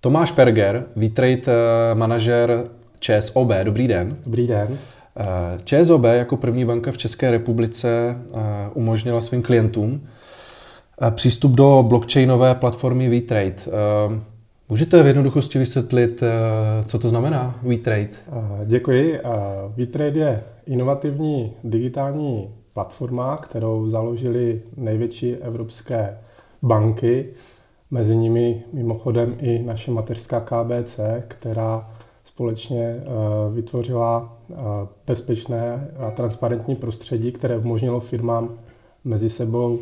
Tomáš Perger, V-Trade eh, manažer ČSOB. Dobrý den. Dobrý den. Eh, ČSOB jako první banka v České republice eh, umožnila svým klientům přístup do blockchainové platformy V-Trade. Můžete v jednoduchosti vysvětlit, co to znamená V-Trade? Děkuji. V-Trade je inovativní digitální platforma, kterou založili největší evropské banky Mezi nimi mimochodem i naše mateřská KBC, která společně eh, vytvořila eh, bezpečné a transparentní prostředí, které umožnilo firmám mezi sebou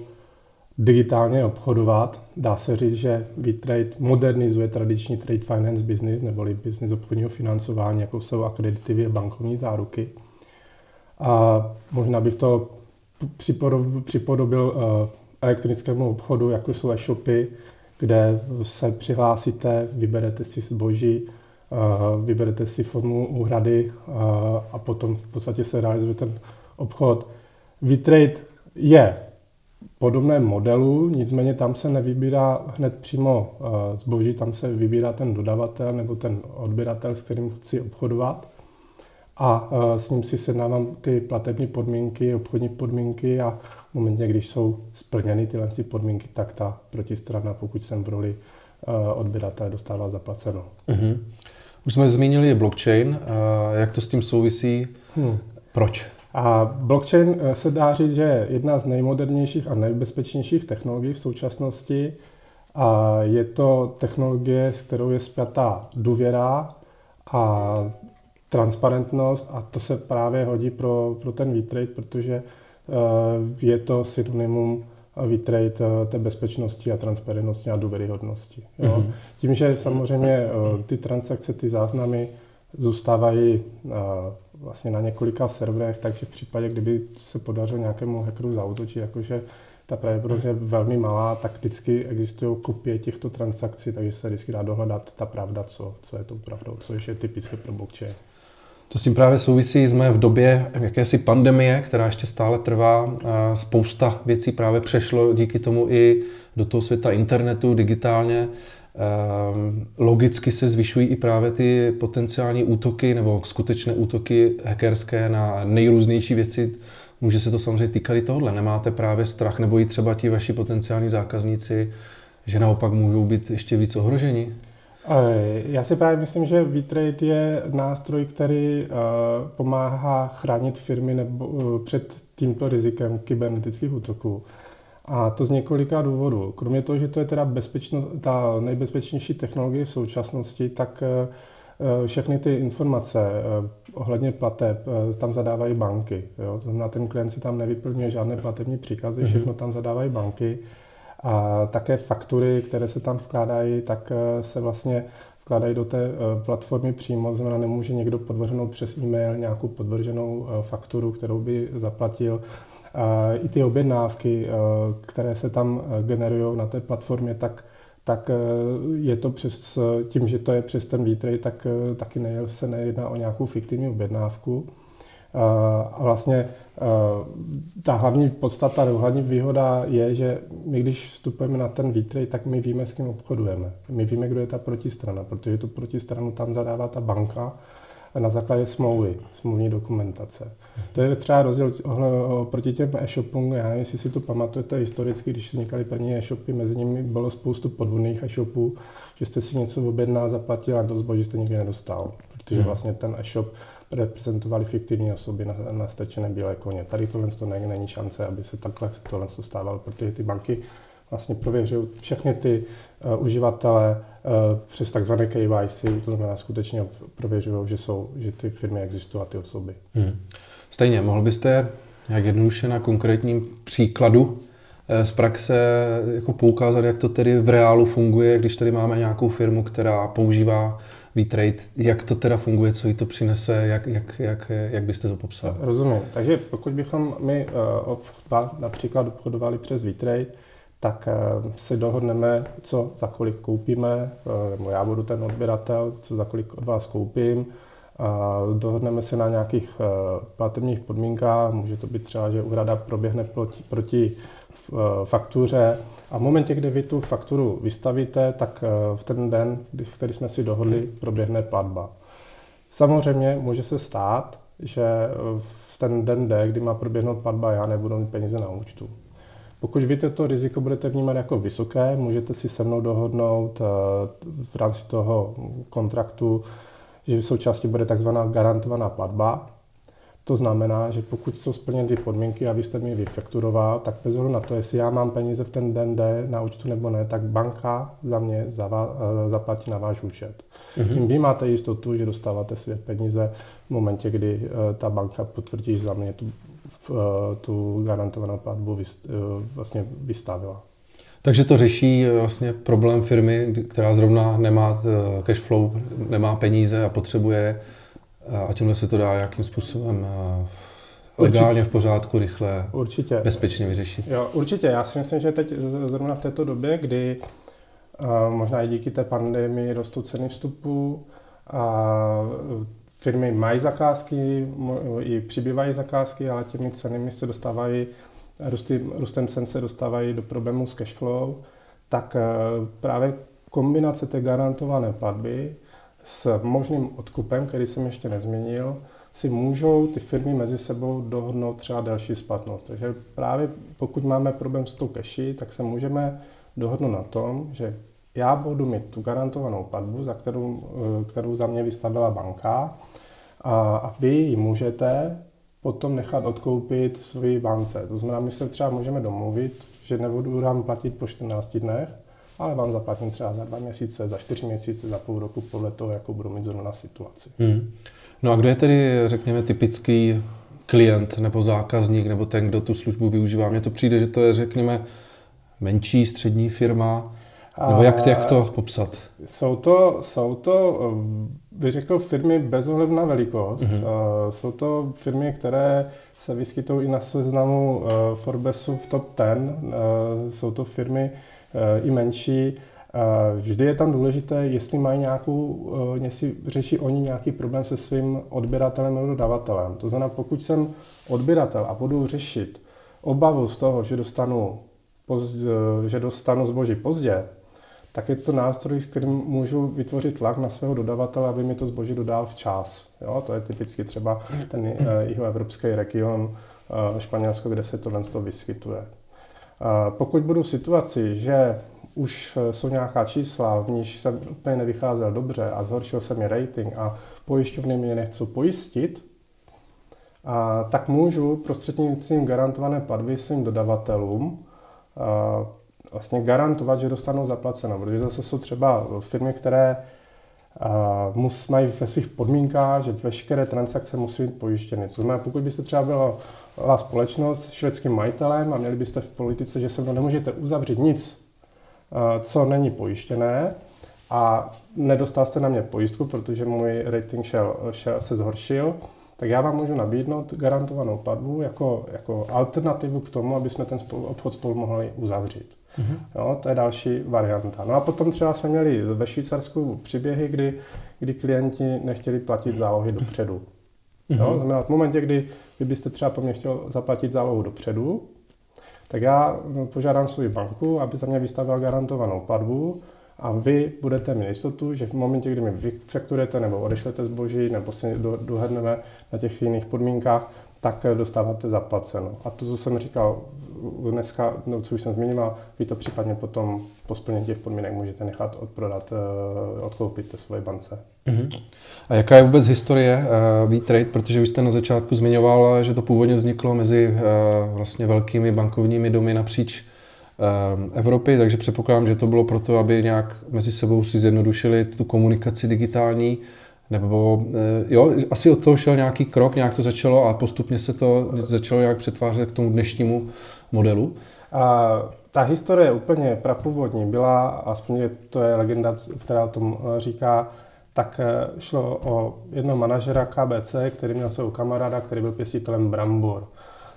digitálně obchodovat. Dá se říct, že VTrade modernizuje tradiční trade finance business, neboli business obchodního financování, jako jsou akreditivy a bankovní záruky. A možná bych to připodobil eh, elektronickému obchodu, jako jsou e-shopy, kde se přihlásíte, vyberete si zboží, eh, vyberete si formu úhrady eh, a potom v podstatě se realizuje ten obchod. V-Trade je podobné modelu, nicméně tam se nevybírá hned přímo eh, zboží, tam se vybírá ten dodavatel nebo ten odběratel, s kterým chci obchodovat a s ním si sednávám ty platební podmínky, obchodní podmínky a v momentě, když jsou splněny tyhle podmínky, tak ta protistrana, pokud jsem v roli eh, odběratele, dostává zaplaceno. Uh-huh. Už jsme zmínili blockchain. Jak to s tím souvisí? Hmm. Proč? A blockchain eh, se dá říct, že je jedna z nejmodernějších a nejbezpečnějších technologií v současnosti. A je to technologie, s kterou je zpětá důvěra a transparentnost a to se právě hodí pro, pro ten V-Trade, protože Eh, je to synonymum V-Trade eh, té bezpečnosti a transparentnosti a důvěryhodnosti. Jo. Mm-hmm. Tím, že samozřejmě eh, ty transakce, ty záznamy zůstávají vlastně na několika serverech, takže v případě, kdyby se podařilo nějakému hackeru zautočit, jakože ta pravděpodobnost je velmi malá, tak vždycky existují kopie těchto transakcí, takže se vždycky dá dohledat ta pravda, co, co je tou pravdou, což je typické pro blockchain. To s tím právě souvisí, jsme v době jakési pandemie, která ještě stále trvá. Spousta věcí právě přešlo díky tomu i do toho světa internetu, digitálně. Ehm, logicky se zvyšují i právě ty potenciální útoky nebo skutečné útoky hackerské na nejrůznější věci. Může se to samozřejmě týkat i tohle. Nemáte právě strach nebo i třeba ti vaši potenciální zákazníci, že naopak můžou být ještě víc ohroženi? Já si právě myslím, že V-Trade je nástroj, který eh, pomáhá chránit firmy nebo eh, před tímto rizikem kybernetických útoků. A to z několika důvodů. Kromě toho, že to je teda bezpečno, ta nejbezpečnější technologie v současnosti, tak eh, všechny ty informace ohledně plateb tam zadávají banky. Jo? To znamená, ten klient si tam nevyplňuje žádné platební příkazy, mm-hmm. všechno tam zadávají banky. A také faktury, které se tam vkládají, tak eh, se vlastně vkládají do té eh, platformy přímo, znamená nemůže někdo podvrhnout přes e-mail nějakou podvrženou eh, fakturu, kterou by zaplatil. I ty objednávky, které se tam generují na té platformě, tak tak je to přes, tím, že to je přes ten výtrej, tak taky se nejedná o nějakou fiktivní objednávku. A vlastně ta hlavní podstata, hlavní výhoda je, že my když vstupujeme na ten výtrej, tak my víme, s kým obchodujeme. My víme, kdo je ta protistrana, protože tu protistranu tam zadává ta banka na základě smlouvy, smluvní dokumentace. To je třeba rozdíl proti těm e-shopům. Já nevím, jestli si to pamatujete historicky, když vznikaly první e-shopy, mezi nimi bylo spoustu podvodných e-shopů, že jste si něco objednal, zaplatil a to zboží jste nikdy nedostal. Protože hmm. vlastně ten e-shop reprezentovali fiktivní osoby na, na stečené bílé koně. Tady tohle to není, není šance, aby se takhle tohle stávalo, protože ty banky vlastně prověřují všechny ty uh, uživatele uh, přes takzvané KYC, to znamená skutečně prověřují, že, jsou, že ty firmy existují a ty osoby. Hmm. Stejně, mohl byste jak jednoduše na konkrétním příkladu eh, z praxe jako poukázat, jak to tedy v reálu funguje, když tady máme nějakou firmu, která používá V-Trade, jak to teda funguje, co jí to přinese, jak, jak, jak, jak byste to popsal? Rozumím. Takže pokud bychom my uh, například obchodovali přes V-Trade, tak uh, si dohodneme, co za kolik koupíme, uh, nebo já budu ten odběratel, co za kolik od vás koupím, dohodneme se na nějakých platebních podmínkách, může to být třeba, že úhrada proběhne proti, proti faktuře a v momentě, kdy vy tu fakturu vystavíte, tak v ten den, v který jsme si dohodli, proběhne platba. Samozřejmě může se stát, že v ten den D, kdy má proběhnout platba, já nebudu mít peníze na účtu. Pokud vy to riziko budete vnímat jako vysoké, můžete si se mnou dohodnout eh, v rámci toho kontraktu, že v součástí bude takzvaná garantovaná platba, to znamená, že pokud jsou splněny ty podmínky a vy jste mi vyfakturoval, tak bez ohledu na to, jestli já mám peníze v ten den D na účtu nebo ne, tak banka za mě zava, eh, zaplatí na váš účet. Mm-hmm. Tím vy máte jistotu, že dostáváte své peníze v momentě, kdy uh, ta banka potvrdí, že za mě tu, uh, tu garantovanou platbu vlastně vystavila. Takže to řeší vlastně problém firmy, která zrovna nemá cash flow, nemá peníze a potřebuje a tímhle se to dá jakým způsobem legálně určitě. v pořádku, rychle, určitě. bezpečně vyřešit. Jo, určitě. Já si myslím, že teď zrovna v této době, kdy možná i díky té pandemii rostou ceny vstupu a firmy mají zakázky, i přibývají zakázky, ale těmi cenami se dostávají, růstem, cen se dostávají do problémů s cashflow, tak právě kombinace té garantované platby s možným odkupem, který jsem ještě nezmínil, si můžou ty firmy mezi sebou dohodnout třeba delší splatnost. Takže právě pokud máme problém s tou cashi, tak se můžeme dohodnout na tom, že já budu mít tu garantovanou platbu, za kterou, eh, kterou za mě vystavila banka a, a vy ji můžete potom nechat odkoupit svoji bance. To znamená, my se třeba můžeme domluvit, že nebudu vám platit po 14 dnech, ale vám zaplatím třeba za dva měsíce, za čtyři měsíce, za půl roku, podle toho, jakou budu mít zrovna situaci. Hmm. No a kdo je tedy, řekněme, typický klient nebo zákazník, nebo ten, kdo tu službu využívá? Mně to přijde, že to je, řekněme, menší střední firma, nebo jak, jak to popsat? Jsou to, jsou to, bych řekl, firmy bez ohledu na velikost. Mm-hmm. Jsou to firmy, které se vyskytují i na seznamu Forbesu v top 10. Jsou to firmy, i menší. Vždy je tam důležité, jestli mají nějakou, eh, jestli řeší oni nějaký problém se svým odběratelem nebo dodavatelem. To znamená, pokud jsem odběratel a budu řešit obavu z toho, že dostanu, pozdě, že dostanu zboží pozdě, tak je to nástroj, s kterým můžu vytvořit tlak na svého dodavatele, aby mi to zboží dodal včas. Jo, to je typicky třeba ten eh, jihoevropský region eh, Španělsko, kde se tohle vyskytuje. Pokud budu v situaci, že už eh, jsou nějaká čísla, v níž jsem úplně nevycházel dobře a zhoršil se mi rating a pojišťovny mě nechcou pojistit, a tak můžu prostřednictvím garantované platby svým dodavatelům a, vlastně garantovat, že dostanou zaplaceno, protože zase jsou třeba firmy, které mají ve svých podmínkách, že veškeré transakce musí být pojištěny. To znamená, pokud byste třeba byla společnost s švédským majitelem a měli byste v politice, že se mnou nemůžete uzavřít nic, co není pojištěné, a nedostal jste na mě pojistku, protože můj rating šel, šel, se zhoršil, tak já vám můžu nabídnout garantovanou platbu jako, jako alternativu k tomu, aby jsme ten spolu, obchod spolu mohli uzavřít. Mm-hmm. Jo, to je další varianta. No a potom třeba jsme měli ve Švýcarsku příběhy, kdy, kdy klienti nechtěli platit zálohy dopředu. Mm-hmm. Jo, znamená, v momentě, kdy vy byste třeba po mně chtěl zaplatit zálohu dopředu, tak já požádám svou banku, aby za mě vystavila garantovanou platbu a vy budete mít jistotu, že v momentě, kdy mi vyfakturujete nebo odešlete zboží nebo si dohodneme na těch jiných podmínkách, tak dostáváte zaplaceno. A to, co jsem říkal dneska, no, co už jsem zmiňoval, vy to případně potom po splnění těch podmínek můžete nechat odprodat, eh, odkoupit svoje bance. Uh-huh. A jaká je vůbec historie uh, V-Trade, protože vy jste na začátku zmiňoval, že to původně vzniklo mezi uh, vlastně velkými bankovními domy napříč Evropy, takže předpokládám, že to bylo proto, aby nějak mezi sebou si zjednodušili tu komunikaci digitální, nebo jo, asi od toho šel nějaký krok, nějak to začalo a postupně se to začalo nějak přetvářet k tomu dnešnímu modelu. A ta historie úplně prapůvodní byla, aspoň to je legenda, která o tom eh, říká, tak eh, šlo o jednoho manažera KBC, který měl svého kamaráda, který byl pěstitelem brambor.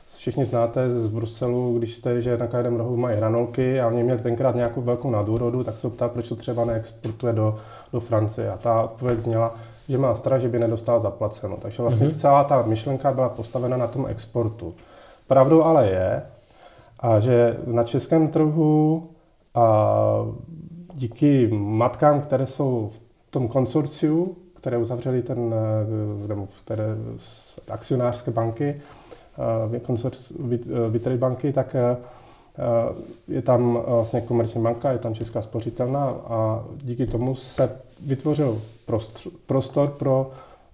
Všichni znáte z Bruselu, když jste, že na každém rohu mají hranolky a oni měli tenkrát nějakou velkou nadúrodu, tak se ptá, proč to třeba neexportuje do, do Francie. A ta odpověď zněla, že má strach, že by nedostal zaplaceno. Takže vlastně mm-hmm. celá ta myšlenka byla postavena na tom exportu. Pravdou ale je, a že na českém trhu a díky matkám, které jsou v tom konsorciu, které uzavřeli ten, eh, nebo které akcionářské banky, eh, Vitry banky, tak eh, je tam vlastně komerční banka, je tam Česká spořitelná a díky tomu se vytvořil prostor pro,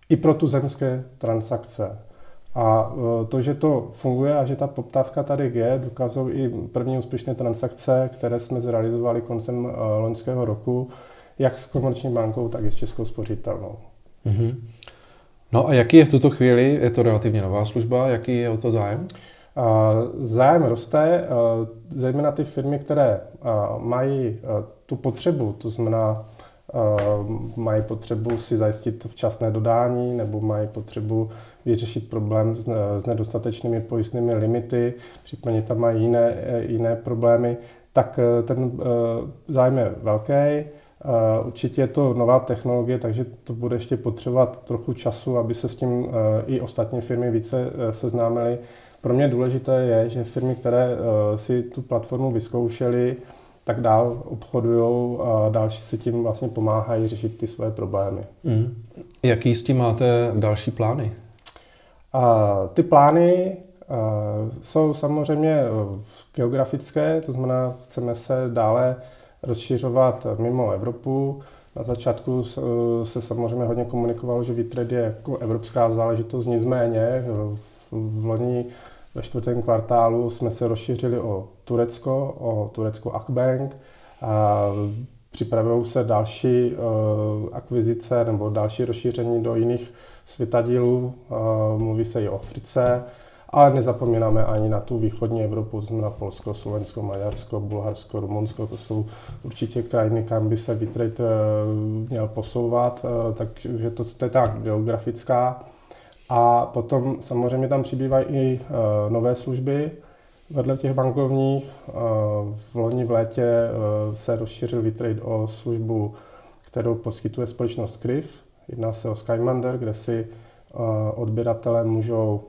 i pro tu zemské transakce. A to, že to funguje a že ta poptávka tady je, dokazují i první úspěšné transakce, které jsme zrealizovali koncem loňského roku, jak s komerční bankou, tak i s Českou spořitelnou. Mm-hmm. No a jaký je v tuto chvíli, je to relativně nová služba, jaký je o to zájem? Zájem roste, zejména ty firmy, které mají tu potřebu, to znamená, mají potřebu si zajistit včasné dodání nebo mají potřebu vyřešit problém s nedostatečnými pojistnými limity, případně tam mají jiné, jiné problémy, tak ten zájem je velký. Určitě je to nová technologie, takže to bude ještě potřebovat trochu času, aby se s tím i ostatní firmy více seznámily. Pro mě důležité je, že firmy, které si tu platformu vyzkoušely, tak dál obchodují a další si tím vlastně pomáhají řešit ty své problémy. Mm. Jaký s tím máte další plány? A ty plány a, jsou samozřejmě geografické, to znamená, chceme se dále rozšiřovat mimo Evropu. Na začátku se samozřejmě hodně komunikovalo, že Vitrade je jako evropská záležitost, nicméně v loni ve čtvrtém kvartálu jsme se rozšířili o Turecko, o Turecko Akbank. A připravují se další uh, akvizice nebo další rozšíření do jiných světadílů. Mluví se i o Africe, ale nezapomínáme ani na tu východní Evropu, znamená Polsko, Slovensko, Maďarsko, Bulharsko, Rumunsko. To jsou určitě krajiny, kam by se Bitrate uh, měl posouvat, uh, takže to, to je ta geografická. A potom samozřejmě tam přibývají i uh, nové služby vedle těch bankovních. V loni v létě se rozšířil Vitrade o službu, kterou poskytuje společnost Kryv. Jedná se o Skymander, kde si odběratelé můžou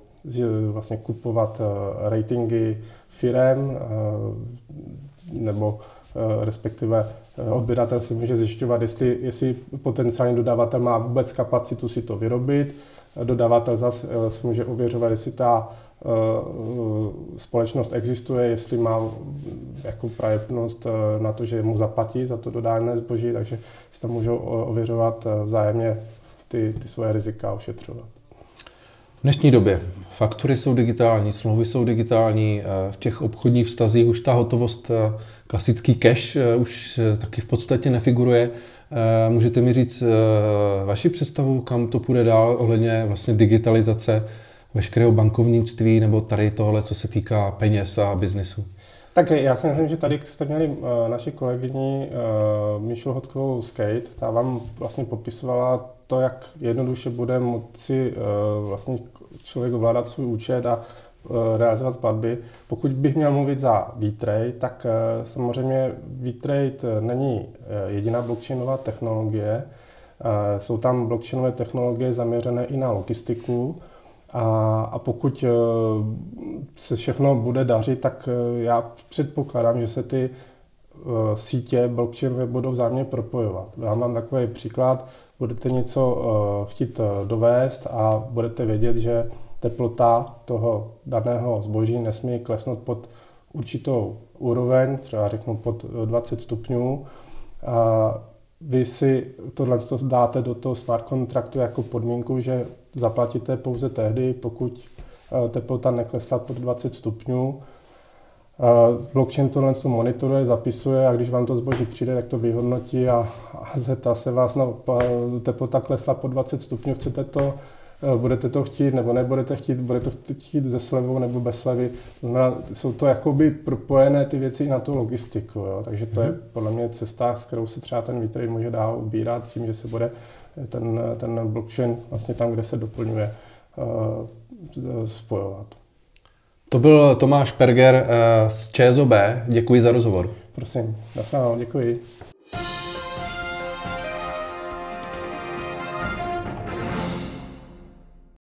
vlastně kupovat ratingy firem nebo respektive odběratel si může zjišťovat, jestli, jestli potenciální dodavatel má vůbec kapacitu si to vyrobit, dodavatel zase eh, si může ověřovat, jestli ta eh, společnost existuje, jestli má jako eh, na to, že mu zaplatí za to dodáné zboží, takže si tam můžou ověřovat vzájemně ty, ty svoje rizika ošetřovat. Dnešní době faktury jsou digitální, smlouvy jsou digitální, v těch obchodních vztazích už ta hotovost, klasický cash už taky v podstatě nefiguruje. Eh, můžete mi říct eh, vaši představu, kam to půjde dál ohledně vlastně digitalizace veškerého bankovnictví nebo tady tohle, co se týká peněz a biznesu? Tak já si myslím, že tady jste měli naši kolegyni uh, Míšu Hodkovou Skate, ta vám vlastně popisovala to, jak jednoduše bude moci uh, vlastně člověk ovládat svůj účet a Eh, realizovat platby. Pokud bych měl mluvit za V-Trade, tak eh, samozřejmě V-Trade eh, není jediná blockchainová technologie. Jsou tam blockchainové technologie zaměřené i na logistiku. A, a pokud se všechno bude dařit, tak já předpokládám, že se ty sítě blockchainové budou vzájemně propojovat. Já mám takový příklad, budete něco chtít dovést a budete vědět, že teplota toho daného zboží nesmí klesnout pod určitou úroveň, třeba řeknu pod 20 stupňů. A vy si tohle dáte do toho smart kontraktu jako podmínku, že zaplatíte pouze tehdy, pokud eh, teplota neklesla pod 20 stupňů. Blockchain tohle monitoruje, zapisuje a když vám to zboží přijde, tak to vyhodnotí a, a zeptá se vás, no teplota klesla pod 20 stupňů, chcete to Eh, budete to chtít nebo nebudete chtít, budete to chtít ze slevou nebo bez slevy. To znamená, jsou to jakoby propojené ty věci na tu logistiku. Jo? Takže to mm-hmm. je mhm. podle mě cesta, s kterou se třeba ten výtrade může dál ubírat tím, že se bude ten, ten blockchain vlastně tam, kde se doplňuje, uh, spojovat. To byl Tomáš Perger uh, z ČSOB. Děkuji za rozhovor. Prosím, naslyšenou, děkuji.